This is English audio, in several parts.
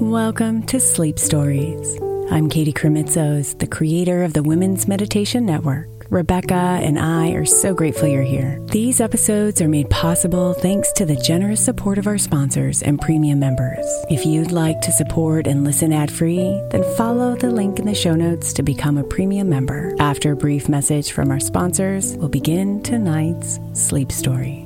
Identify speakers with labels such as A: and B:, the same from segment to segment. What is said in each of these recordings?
A: Welcome to Sleep Stories. I'm Katie Krimitsos, the creator of the Women's Meditation Network. Rebecca and I are so grateful you're here. These episodes are made possible thanks to the generous support of our sponsors and premium members. If you'd like to support and listen ad free, then follow the link in the show notes to become a premium member. After a brief message from our sponsors, we'll begin tonight's sleep story.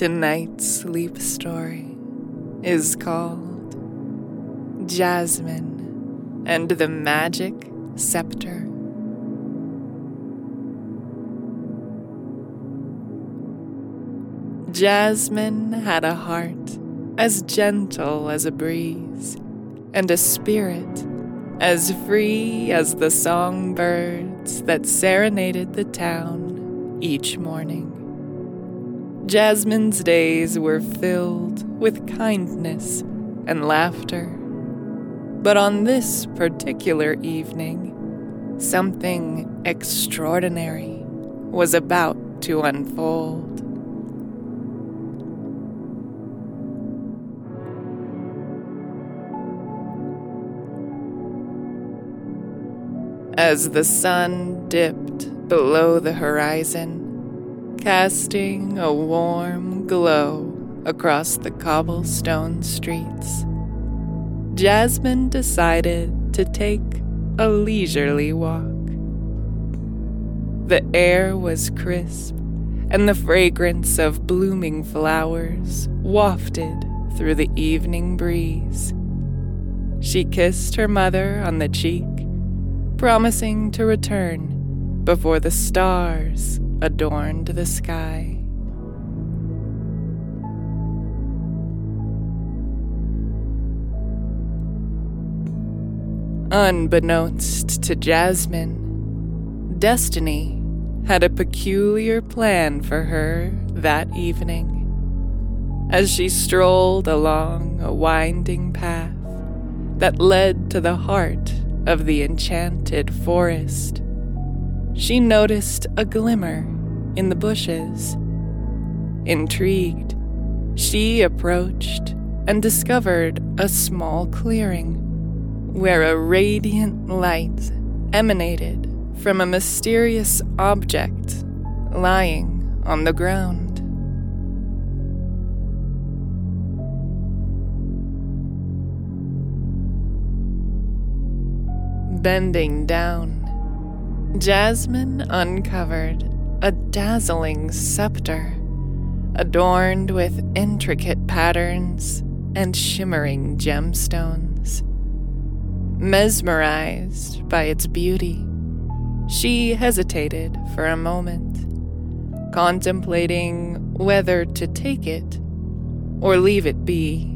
B: Tonight's sleep story is called Jasmine and the Magic Scepter. Jasmine had a heart as gentle as a breeze, and a spirit as free as the songbirds that serenaded the town each morning. Jasmine's days were filled with kindness and laughter. But on this particular evening, something extraordinary was about to unfold. As the sun dipped below the horizon, casting a warm glow across the cobblestone streets, Jasmine decided to take a leisurely walk. The air was crisp, and the fragrance of blooming flowers wafted through the evening breeze. She kissed her mother on the cheek, promising to return before the stars adorned the sky. Unbeknownst to Jasmine, Destiny had a peculiar plan for her that evening. As she strolled along a winding path that led to the heart of the enchanted forest, she noticed a glimmer in the bushes. Intrigued, she approached and discovered a small clearing where a radiant light emanated from a mysterious object lying on the ground. Bending down, Jasmine uncovered a dazzling scepter adorned with intricate patterns and shimmering gemstones. Mesmerized by its beauty, she hesitated for a moment, contemplating whether to take it or leave it be.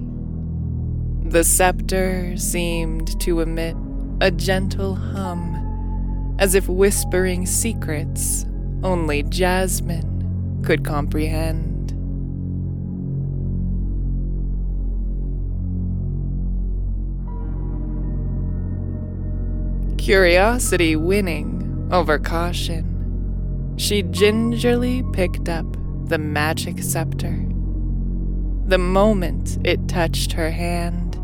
B: The scepter seemed to emit a gentle hum, as if whispering secrets only Jasmine could comprehend. Curiosity winning over caution, she gingerly picked up the magic scepter. The moment it touched her hand,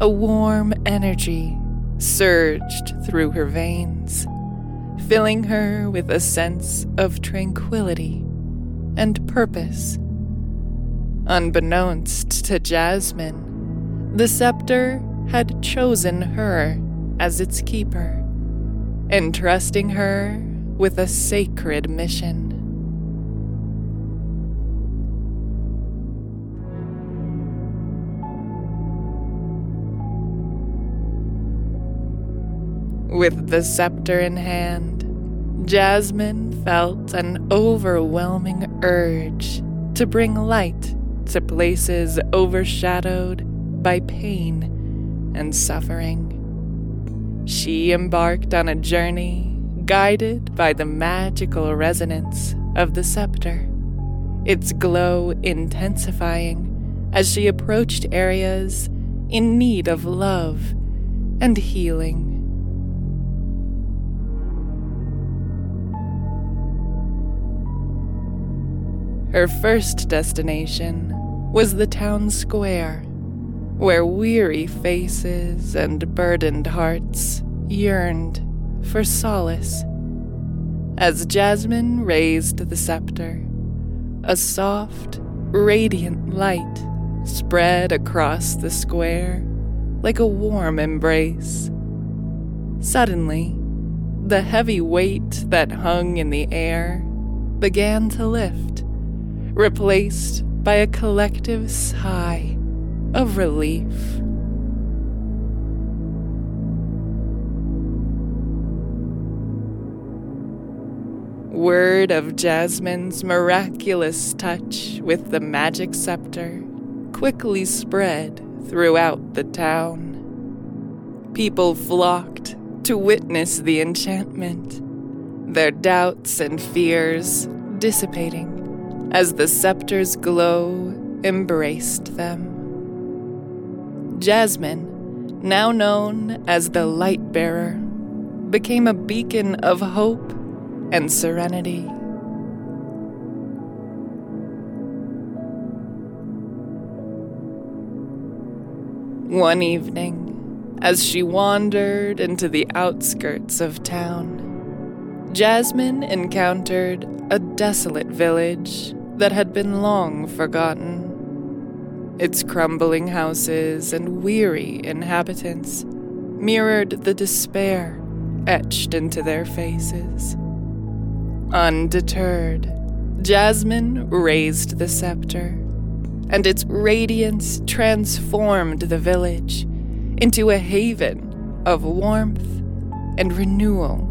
B: a warm energy surged through her veins, filling her with a sense of tranquility and purpose. Unbeknownst to Jasmine, the scepter had chosen her as its keeper, entrusting her with a sacred mission. With the scepter in hand, Jasmine felt an overwhelming urge to bring light to places overshadowed by pain and suffering. She embarked on a journey guided by the magical resonance of the scepter, its glow intensifying as she approached areas in need of love and healing. Her first destination was the town square, where weary faces and burdened hearts yearned for solace. As Jasmine raised the scepter, a soft, radiant light spread across the square like a warm embrace. Suddenly, the heavy weight that hung in the air began to lift replaced by a collective sigh of relief. Word of Jasmine's miraculous touch with the magic scepter quickly spread throughout the town. People flocked to witness the enchantment, their doubts and fears dissipating as the scepter's glow embraced them. Jasmine, now known as the Light Bearer, became a beacon of hope and serenity. One evening, as she wandered into the outskirts of town, Jasmine encountered a desolate village that had been long forgotten. Its crumbling houses and weary inhabitants mirrored the despair etched into their faces. Undeterred, Jasmine raised the scepter, and its radiance transformed the village into a haven of warmth and renewal.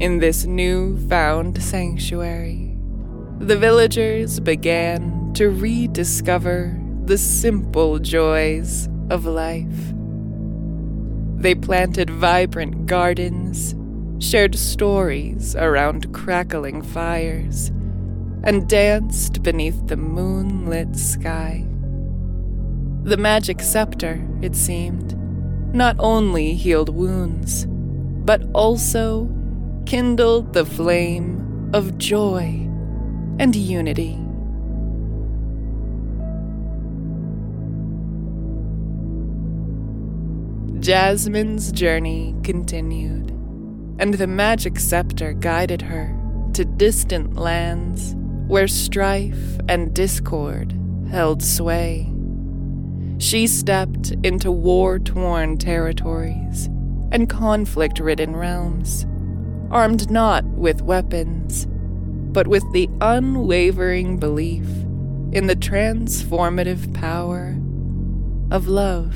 B: In this new found sanctuary, the villagers began to rediscover the simple joys of life. They planted vibrant gardens, shared stories around crackling fires, and danced beneath the moonlit sky. The magic scepter, it seemed, not only healed wounds, but also kindled the flame of joy and unity. Jasmine's journey continued, and the magic scepter guided her to distant lands where strife and discord held sway. She stepped into war torn territories and conflict ridden realms, armed not with weapons, but with the unwavering belief in the transformative power of love.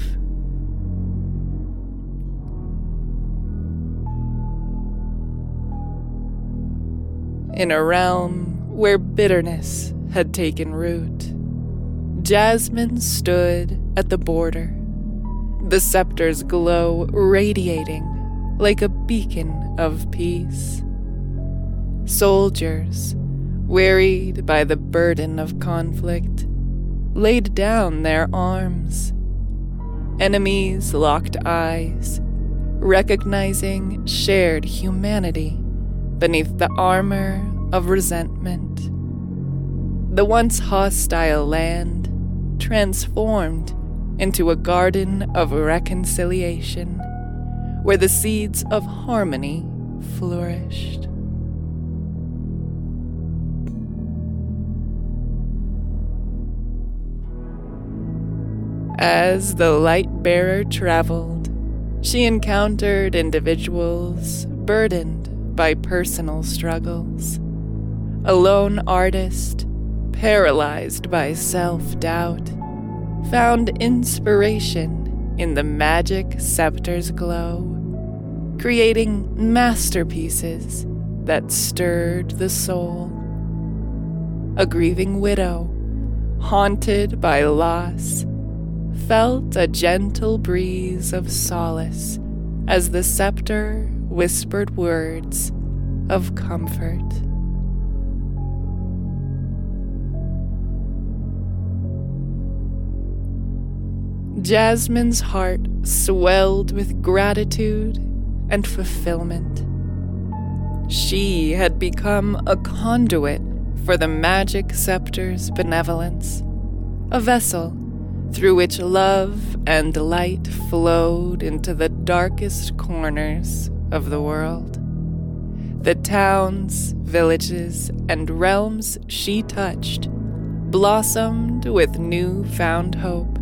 B: In a realm where bitterness had taken root, Jasmine stood at the border, the scepter's glow radiating like a beacon of peace. Soldiers, wearied by the burden of conflict, laid down their arms. Enemies locked eyes, recognizing shared humanity beneath the armor of resentment. The once hostile land transformed into a garden of reconciliation where the seeds of harmony flourished. As the light bearer traveled, she encountered individuals burdened by personal struggles. A lone artist, paralyzed by self doubt, found inspiration in the magic scepter's glow, creating masterpieces that stirred the soul. A grieving widow, haunted by loss, felt a gentle breeze of solace as the scepter whispered words of comfort. Jasmine's heart swelled with gratitude and fulfillment. She had become a conduit for the magic scepter's benevolence, a vessel through which love and light flowed into the darkest corners of the world. The towns, villages, and realms she touched blossomed with new found hope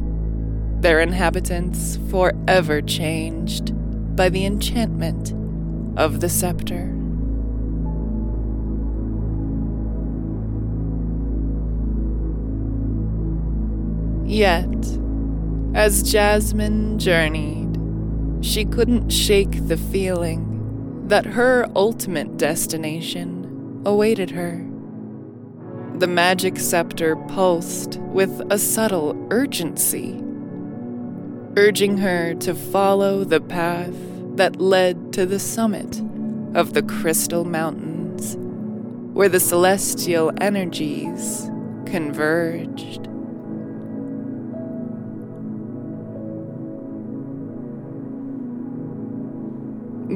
B: their inhabitants forever changed by the enchantment of the scepter. Yet, as Jasmine journeyed, she couldn't shake the feeling that her ultimate destination awaited her. The magic scepter pulsed with a subtle urgency urging her to follow the path that led to the summit of the Crystal Mountains, where the celestial energies converged.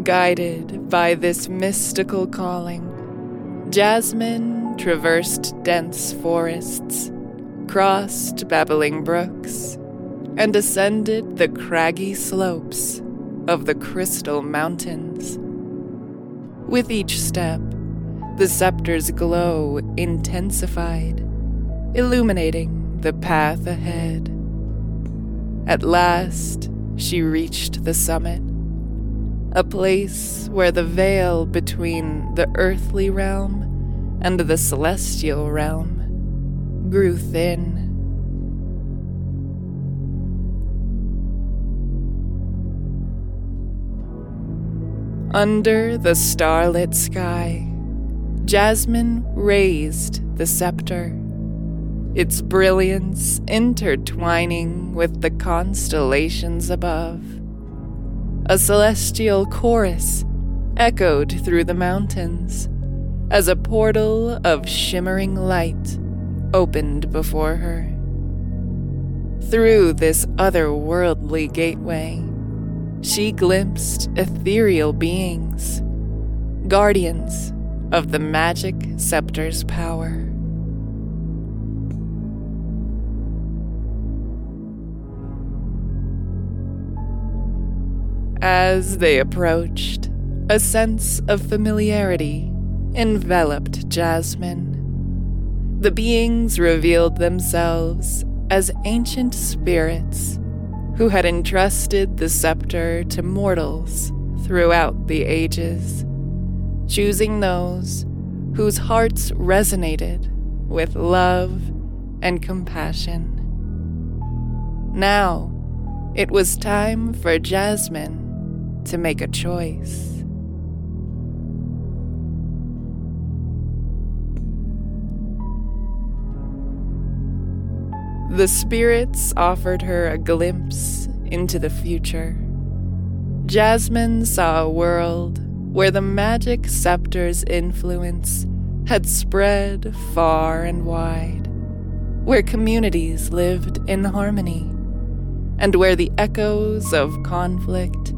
B: Guided by this mystical calling, Jasmine traversed dense forests, crossed babbling brooks, and ascended the craggy slopes of the Crystal Mountains. With each step, the scepter's glow intensified, illuminating the path ahead. At last, she reached the summit, a place where the veil between the earthly realm and the celestial realm grew thin. Under the starlit sky, Jasmine raised the scepter, its brilliance intertwining with the constellations above. A celestial chorus echoed through the mountains as a portal of shimmering light opened before her. Through this otherworldly gateway, she glimpsed ethereal beings, guardians of the magic scepter's power. As they approached, a sense of familiarity enveloped Jasmine. the beings revealed themselves as ancient spirits who had entrusted the scepter to mortals throughout the ages, choosing those whose hearts resonated with love and compassion. Now, it was time for Jasmine to make a choice. The spirits offered her a glimpse into the future. Jasmine saw a world where the magic scepter's influence had spread far and wide, where communities lived in harmony, and where the echoes of conflict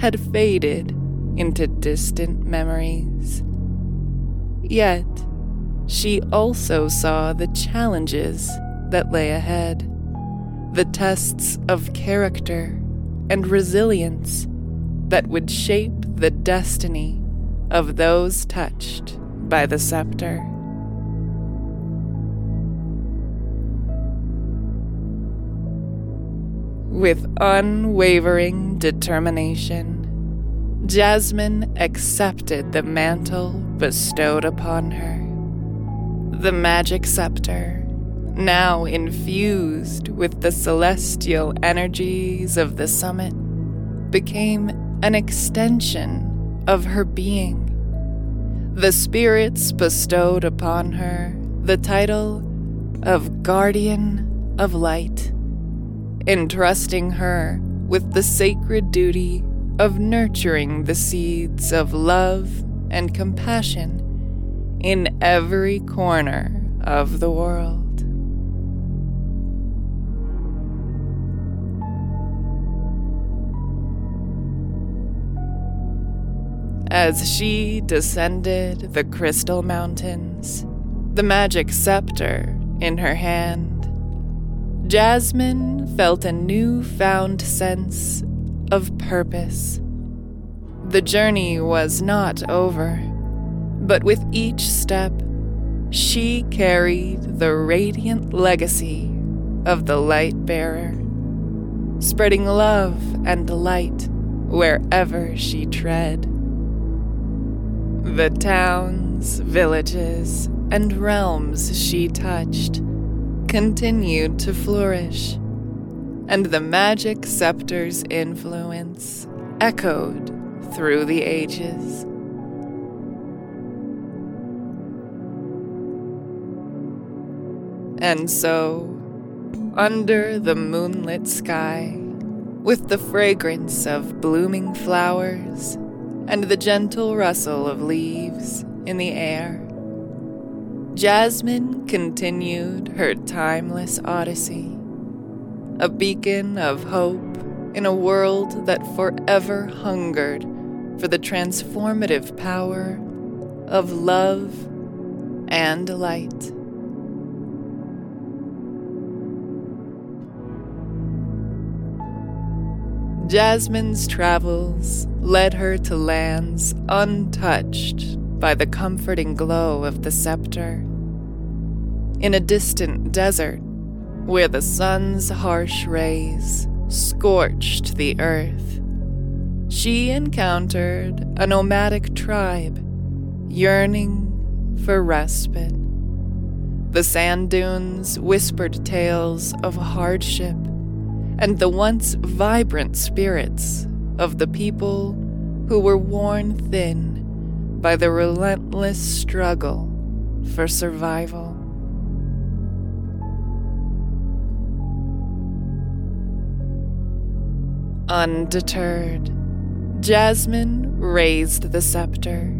B: had faded into distant memories. Yet, she also saw the challenges that lay ahead, the tests of character and resilience that would shape the destiny of those touched by the scepter. With unwavering determination, Jasmine accepted the mantle bestowed upon her. The magic scepter now infused with the celestial energies of the summit, became an extension of her being. The spirits bestowed upon her the title of Guardian of Light, entrusting her with the sacred duty of nurturing the seeds of love and compassion in every corner of the world. As she descended the crystal mountains, the magic scepter in her hand, Jasmine felt a newfound sense of purpose. The journey was not over, but with each step, she carried the radiant legacy of the light bearer, spreading love and light wherever she tread. The towns, villages, and realms she touched continued to flourish, and the magic scepter's influence echoed through the ages. And so, under the moonlit sky, with the fragrance of blooming flowers and the gentle rustle of leaves in the air. Jasmine continued her timeless odyssey, a beacon of hope in a world that forever hungered for the transformative power of love and light. Jasmine's travels led her to lands untouched by the comforting glow of the scepter. In a distant desert, where the sun's harsh rays scorched the earth, she encountered a nomadic tribe yearning for respite. The sand dunes whispered tales of hardship and the once vibrant spirits of the people who were worn thin by the relentless struggle for survival. Undeterred, Jasmine raised the scepter,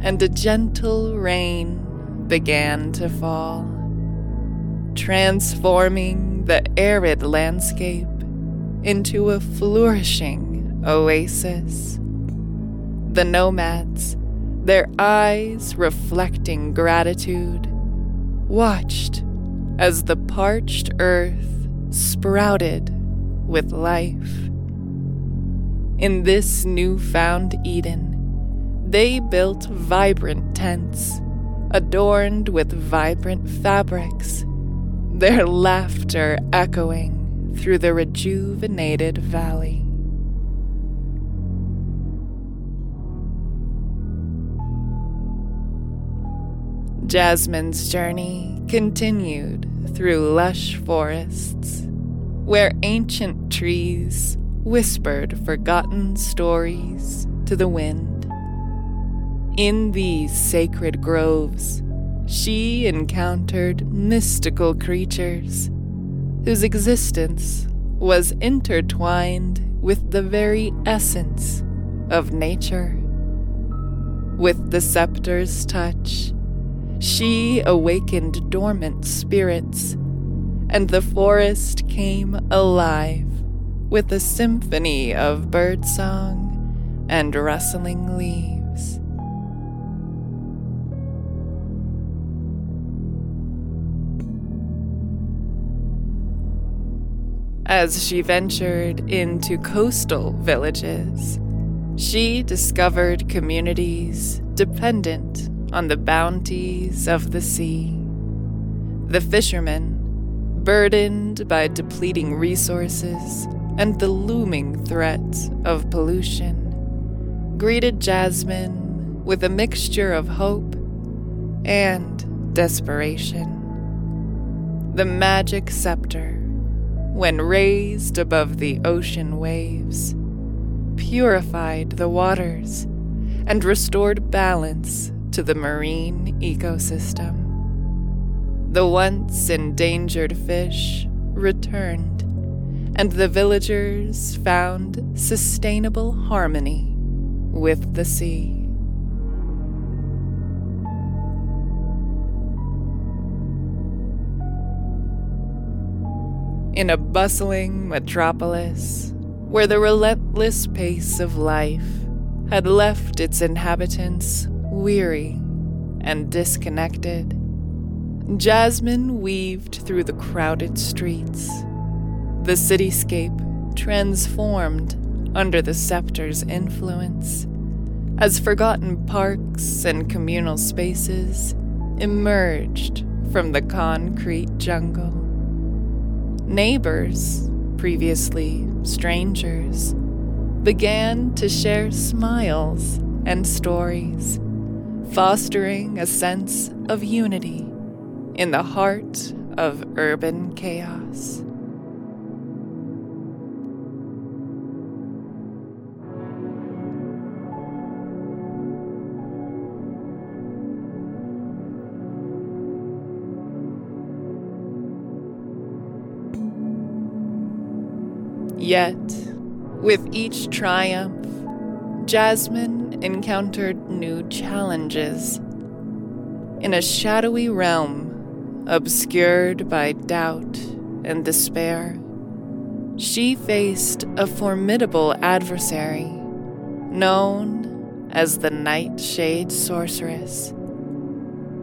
B: and a gentle rain began to fall, transforming the arid landscape into a flourishing oasis. The nomads, their eyes reflecting gratitude, watched as the parched earth sprouted with life. In this newfound Eden, they built vibrant tents adorned with vibrant fabrics, their laughter echoing through the rejuvenated valley. Jasmine's journey continued through lush forests, where ancient trees whispered forgotten stories to the wind. In these sacred groves, she encountered mystical creatures whose existence was intertwined with the very essence of nature. With the scepter's touch, she awakened dormant spirits, and the forest came alive with a symphony of birdsong and rustling leaves. As she ventured into coastal villages, she discovered communities dependent on the bounties of the sea. The fishermen, burdened by depleting resources and the looming threat of pollution, greeted Jasmine with a mixture of hope and desperation. The magic scepter, when raised above the ocean waves, purified the waters and restored balance to the marine ecosystem. The once endangered fish returned, and the villagers found sustainable harmony with the sea. In a bustling metropolis, where the relentless pace of life had left its inhabitants weary, and disconnected. Jasmine weaved through the crowded streets. The cityscape transformed under the scepter's influence as forgotten parks and communal spaces emerged from the concrete jungle. Neighbors, previously strangers, began to share smiles and stories fostering a sense of unity in the heart of urban chaos. Yet, with each triumph, Jasmine encountered new challenges. In a shadowy realm, obscured by doubt and despair, she faced a formidable adversary known as the Nightshade Sorceress.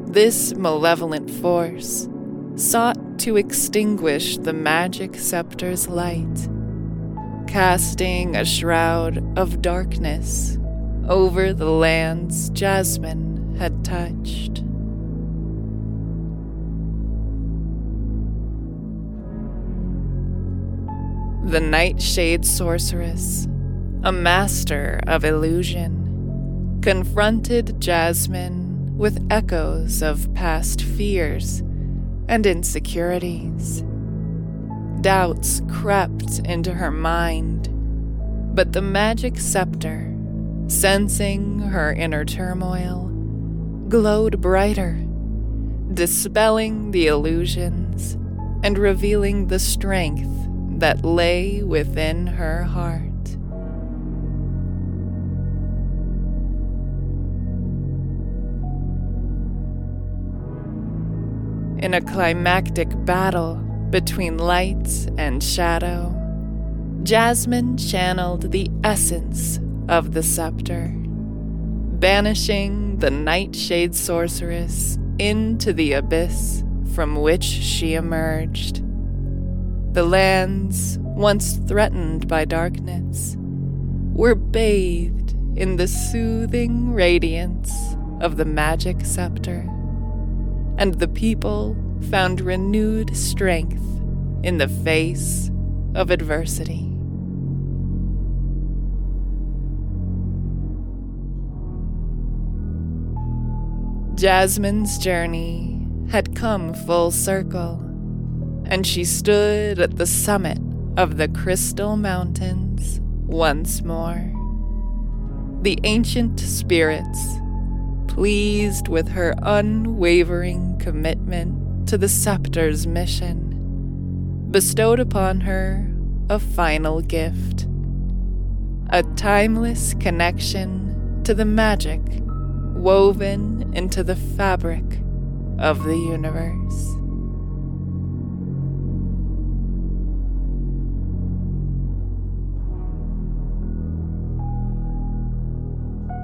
B: This malevolent force sought to extinguish the magic scepter's light, casting a shroud of darkness over the lands Jasmine had touched. The Nightshade Sorceress, a master of illusion, confronted Jasmine with echoes of past fears and insecurities. Doubts crept into her mind, but the magic scepter sensing her inner turmoil, glowed brighter, dispelling the illusions and revealing the strength that lay within her heart. In a climactic battle between light and shadow, Jasmine channeled the essence of the scepter, banishing the nightshade sorceress into the abyss from which she emerged. The lands, once threatened by darkness, were bathed in the soothing radiance of the magic scepter, and the people found renewed strength in the face of adversity. Jasmine's journey had come full circle, and she stood at the summit of the Crystal Mountains once more. The ancient spirits, pleased with her unwavering commitment to the scepter's mission, bestowed upon her a final gift a timeless connection to the magic woven into the fabric of the universe.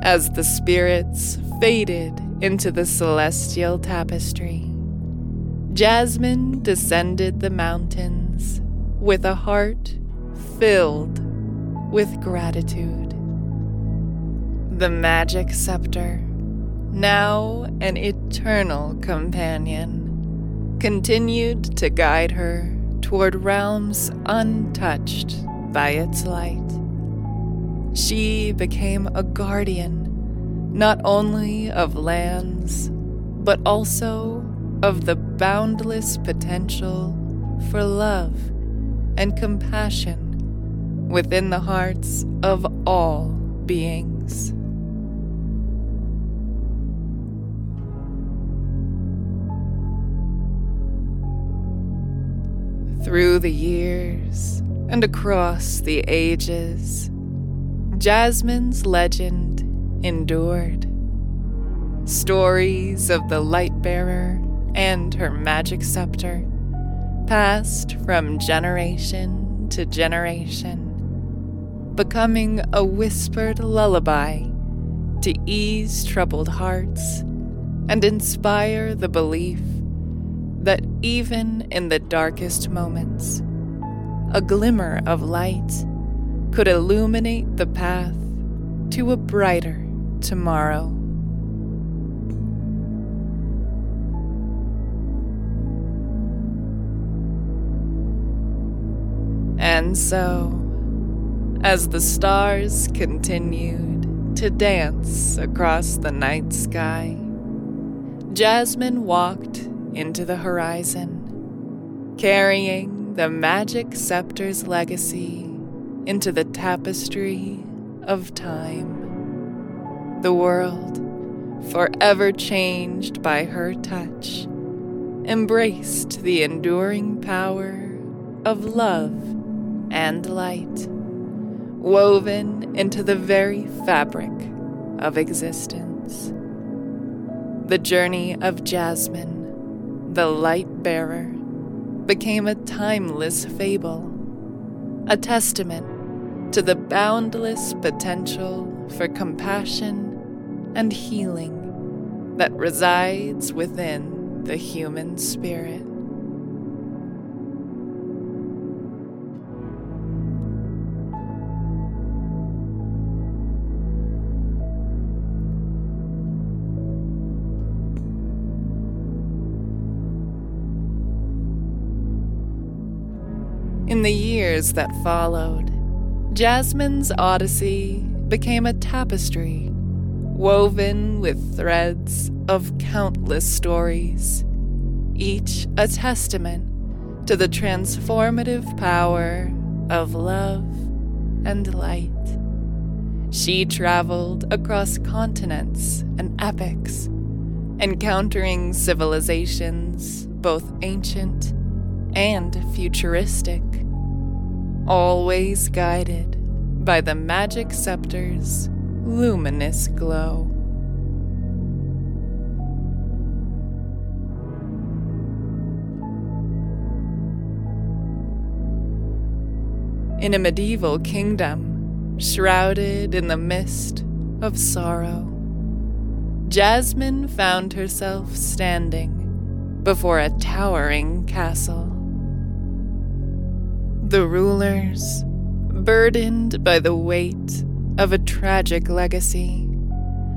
B: As the spirits faded into the celestial tapestry, Jasmine descended the mountains with a heart filled with gratitude. The magic scepter now an eternal companion, continued to guide her toward realms untouched by its light. She became a guardian not only of lands, but also of the boundless potential for love and compassion within the hearts of all beings. Through the years and across the ages, Jasmine's legend endured. Stories of the light bearer and her magic scepter passed from generation to generation, becoming a whispered lullaby to ease troubled hearts and inspire the belief that even in the darkest moments, a glimmer of light could illuminate the path to a brighter tomorrow. And so, as the stars continued to dance across the night sky, Jasmine walked into the horizon, carrying the magic scepter's legacy into the tapestry of time. The world, forever changed by her touch, embraced the enduring power of love and light, woven into the very fabric of existence. The journey of Jasmine the light bearer, became a timeless fable, a testament to the boundless potential for compassion and healing that resides within the human spirit. In the years that followed, Jasmine's odyssey became a tapestry woven with threads of countless stories, each a testament to the transformative power of love and light. She traveled across continents and epochs, encountering civilizations both ancient and futuristic always guided by the magic scepter's luminous glow. In a medieval kingdom, shrouded in the mist of sorrow, Jasmine found herself standing before a towering castle. The rulers, burdened by the weight of a tragic legacy,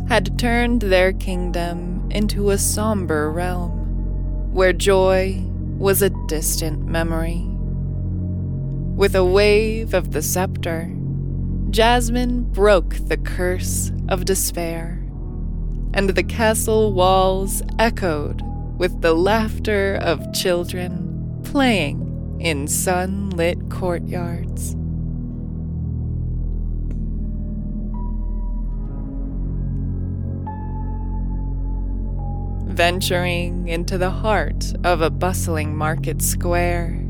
B: had turned their kingdom into a somber realm, where joy was a distant memory. With a wave of the scepter, Jasmine broke the curse of despair, and the castle walls echoed with the laughter of children playing in sunlit courtyards. Venturing into the heart of a bustling market square,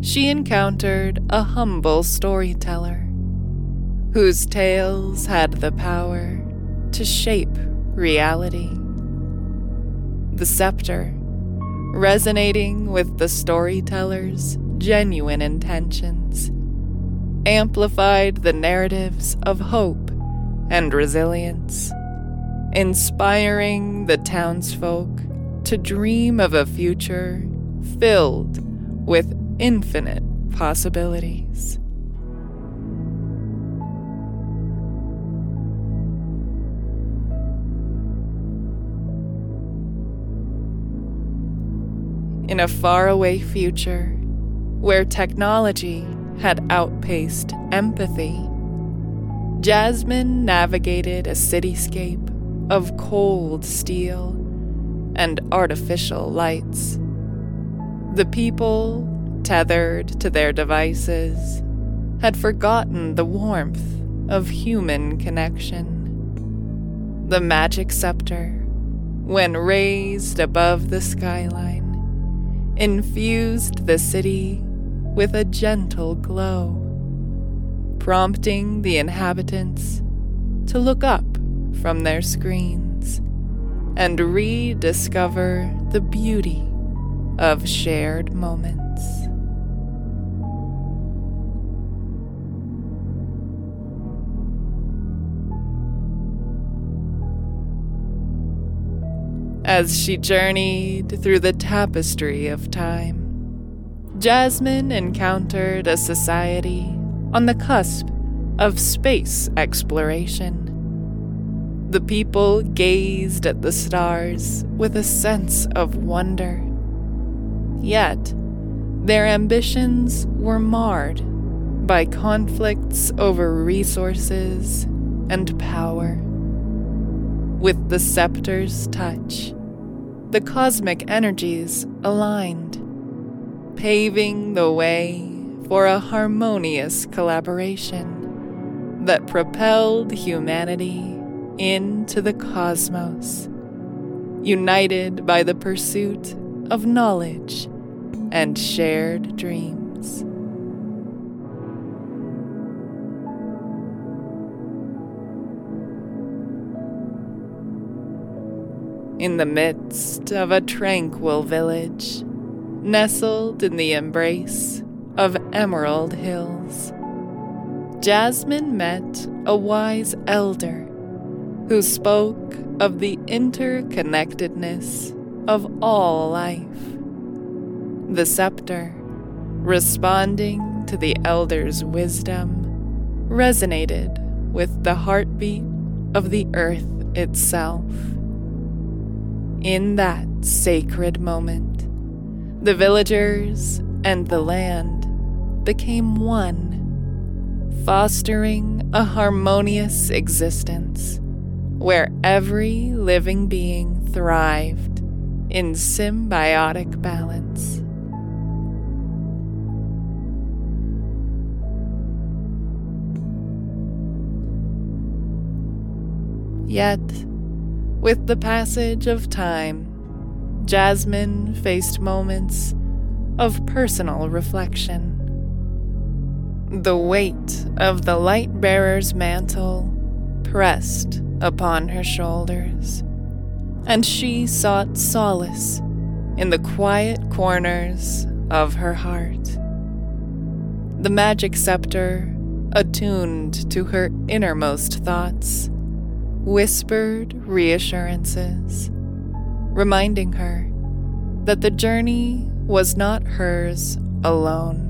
B: she encountered a humble storyteller whose tales had the power to shape reality. The scepter, resonating with the storyteller's genuine intentions, amplified the narratives of hope and resilience inspiring the townsfolk to dream of a future filled with infinite possibilities. In a faraway future where technology had outpaced empathy, Jasmine navigated a cityscape of cold steel and artificial lights. The people, tethered to their devices, had forgotten the warmth of human connection. The magic scepter, when raised above the skyline, infused the city with a gentle glow, prompting the inhabitants to look up from their screens and rediscover the beauty of shared moments. As she journeyed through the tapestry of time, Jasmine encountered a society on the cusp of space exploration. The people gazed at the stars with a sense of wonder. Yet, their ambitions were marred by conflicts over resources and power. With the scepter's touch, the cosmic energies aligned, paving the way for a harmonious collaboration that propelled humanity into the cosmos, united by the pursuit of knowledge and shared dreams. In the midst of a tranquil village, nestled in the embrace of emerald hills, Jasmine met a wise elder who spoke of the interconnectedness of all life. The scepter, responding to the elder's wisdom, resonated with the heartbeat of the earth itself. In that sacred moment, the villagers and the land became one, fostering a harmonious existence where every living being thrived in symbiotic balance. Yet, with the passage of time, Jasmine faced moments of personal reflection. The weight of the light bearer's mantle pressed upon her shoulders, and she sought solace in the quiet corners of her heart. The magic scepter, attuned to her innermost thoughts, whispered reassurances, reminding her that the journey was not hers alone.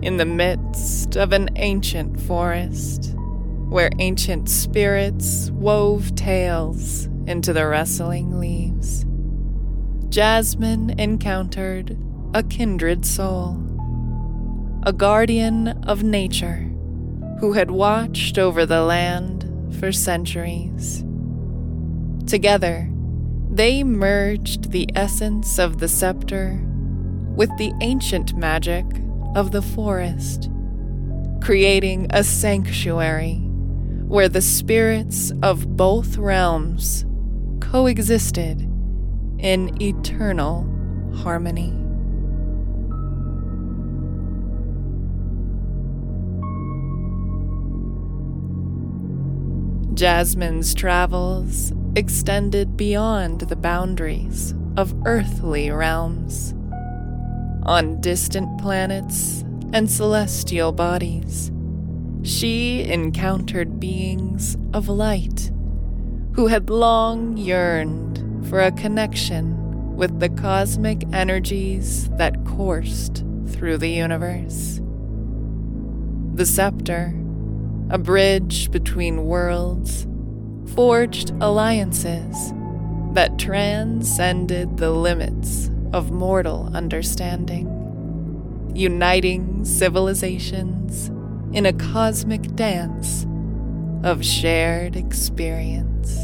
B: in the midst of an ancient forest, where ancient spirits wove tales into the rustling leaves. Jasmine encountered a kindred soul, a guardian of nature who had watched over the land for centuries. Together, they merged the essence of the scepter with the ancient magic of the forest, creating a sanctuary where the spirits of both realms coexisted in eternal harmony. Jasmine's travels extended beyond the boundaries of earthly realms. On distant planets and celestial bodies, she encountered beings of light who had long yearned for a connection with the cosmic energies that coursed through the universe. The scepter, a bridge between worlds, forged alliances that transcended the limits of mortal understanding, uniting civilizations in a cosmic dance of shared experience.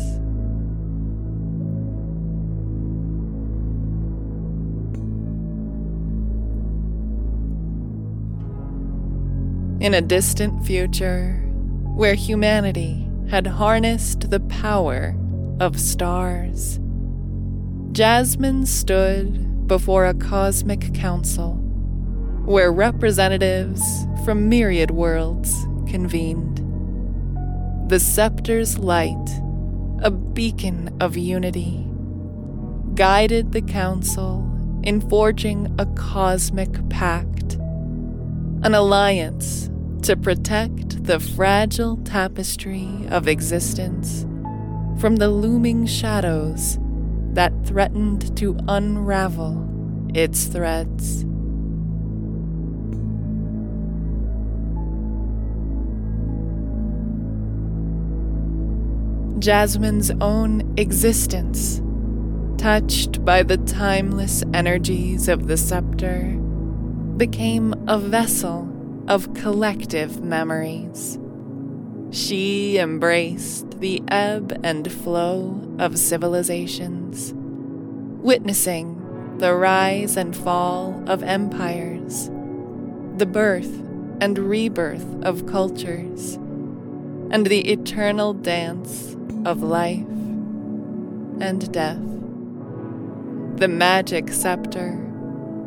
B: In a distant future, where humanity had harnessed the power of stars, Jasmine stood before a cosmic council where representatives from myriad worlds convened. The scepter's light, a beacon of unity, guided the council in forging a cosmic pact, an alliance to protect the fragile tapestry of existence from the looming shadows that threatened to unravel its threads. Jasmine's own existence, touched by the timeless energies of the scepter, became a vessel of collective memories. She embraced the ebb and flow of civilizations, witnessing the rise and fall of empires, the birth and rebirth of cultures, and the eternal dance of life and death. The magic scepter,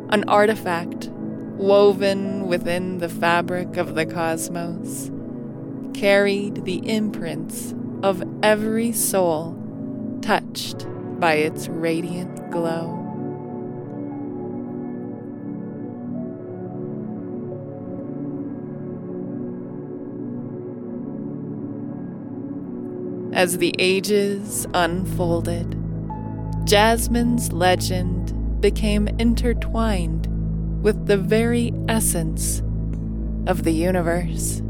B: an artifact woven within the fabric of the cosmos, carried the imprints of every soul touched by its radiant glow. As the ages unfolded, Jasmine's legend became intertwined with the very essence of the universe.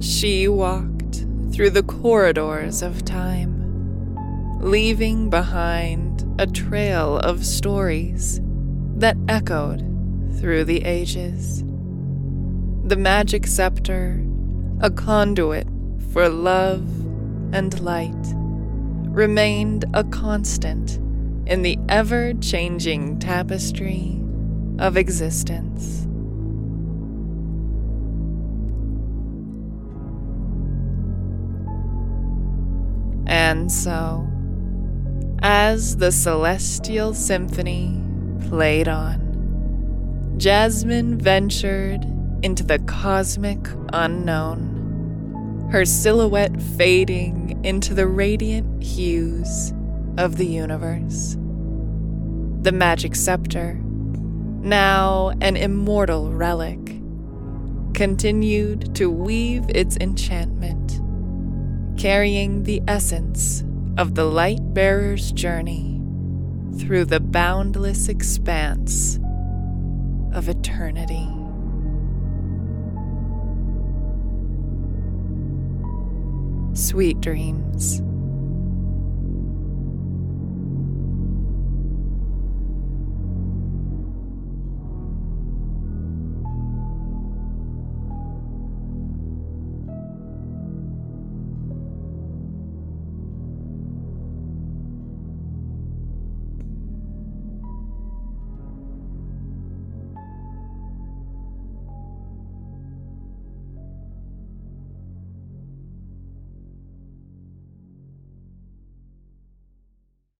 B: She walked through the corridors of time, leaving behind a trail of stories that echoed through the ages. The magic scepter, a conduit for love and light, remained a constant in the ever changing tapestry of existence. And so, as the celestial symphony played on, Jasmine ventured into the cosmic unknown, her silhouette fading into the radiant hues of the universe. The magic scepter now an immortal relic, continued to weave its enchantment, carrying the essence of the light bearer's journey through the boundless expanse of eternity. Sweet dreams.